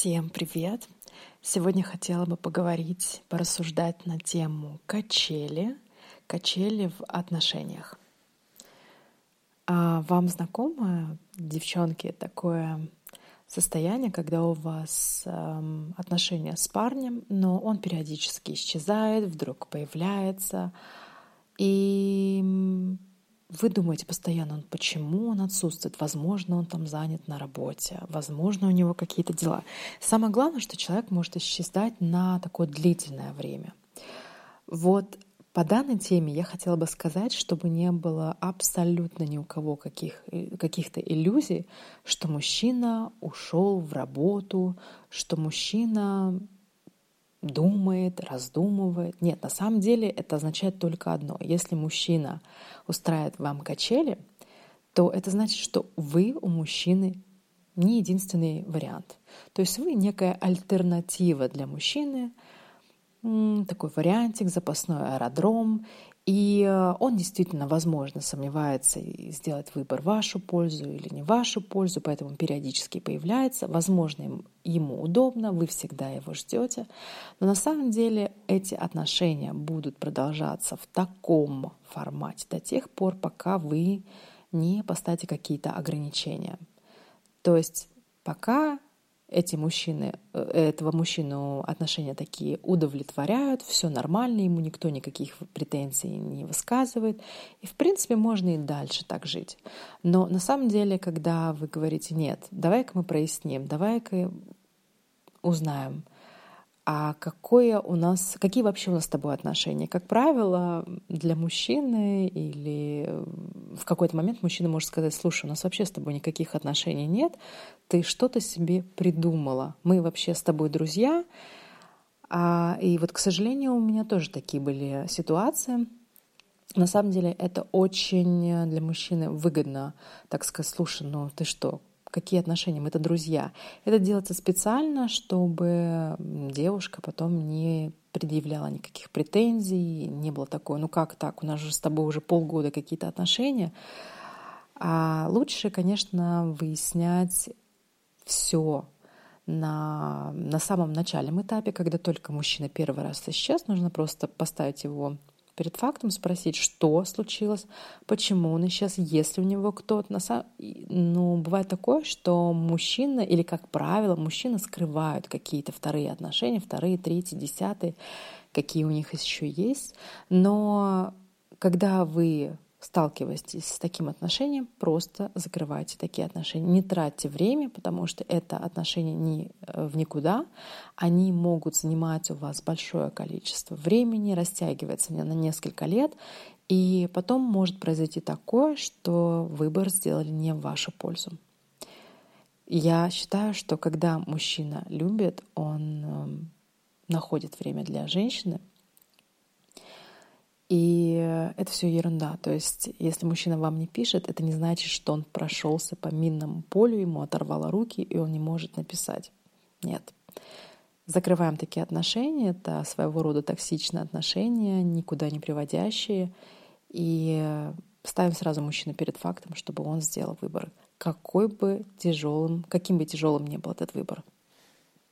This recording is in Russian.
Всем привет! Сегодня хотела бы поговорить, порассуждать на тему качели, качели в отношениях. А вам знакомо, девчонки, такое состояние, когда у вас эм, отношения с парнем, но он периодически исчезает, вдруг появляется, и вы думаете постоянно, почему он отсутствует. Возможно, он там занят на работе, возможно, у него какие-то дела. Самое главное, что человек может исчезать на такое длительное время. Вот по данной теме я хотела бы сказать, чтобы не было абсолютно ни у кого каких, каких-то иллюзий, что мужчина ушел в работу, что мужчина думает, раздумывает. Нет, на самом деле это означает только одно. Если мужчина устраивает вам качели, то это значит, что вы у мужчины не единственный вариант. То есть вы некая альтернатива для мужчины, такой вариантик, запасной аэродром, и э, он действительно, возможно, сомневается сделать выбор в вашу пользу или не в вашу пользу, поэтому периодически появляется. Возможно, ему удобно, вы всегда его ждете. Но на самом деле эти отношения будут продолжаться в таком формате до тех пор, пока вы не поставите какие-то ограничения. То есть пока эти мужчины, э, этого мужчину отношения такие удовлетворяют, все нормально, ему никто никаких претензий не высказывает. И, в принципе, можно и дальше так жить. Но на самом деле, когда вы говорите, нет, давай-ка мы проясним, давай-ка узнаем, а какое у нас, какие вообще у нас с тобой отношения? Как правило, для мужчины или в какой-то момент мужчина может сказать, слушай, у нас вообще с тобой никаких отношений нет, ты что-то себе придумала, мы вообще с тобой друзья. А, и вот, к сожалению, у меня тоже такие были ситуации. На самом деле это очень для мужчины выгодно, так сказать, слушай, ну ты что, какие отношения, это друзья. Это делается специально, чтобы девушка потом не предъявляла никаких претензий, не было такое, ну как так, у нас же с тобой уже полгода какие-то отношения. А лучше, конечно, выяснять все на, на самом начальном этапе, когда только мужчина первый раз исчез, нужно просто поставить его перед фактом, спросить, что случилось, почему он исчез, если у него кто-то. На самом... Ну, бывает такое, что мужчина, или, как правило, мужчины скрывают какие-то вторые отношения, вторые, третьи, десятые, какие у них еще есть. Но когда вы сталкиваетесь с таким отношением, просто закрывайте такие отношения. Не тратьте время, потому что это отношения не э, в никуда. Они могут занимать у вас большое количество времени, растягиваться на несколько лет, и потом может произойти такое, что выбор сделали не в вашу пользу. Я считаю, что когда мужчина любит, он эм, находит время для женщины, это все ерунда. То есть, если мужчина вам не пишет, это не значит, что он прошелся по минному полю, ему оторвало руки, и он не может написать. Нет. Закрываем такие отношения. Это своего рода токсичные отношения, никуда не приводящие. И ставим сразу мужчину перед фактом, чтобы он сделал выбор. Какой бы тяжелым, каким бы тяжелым ни был этот выбор.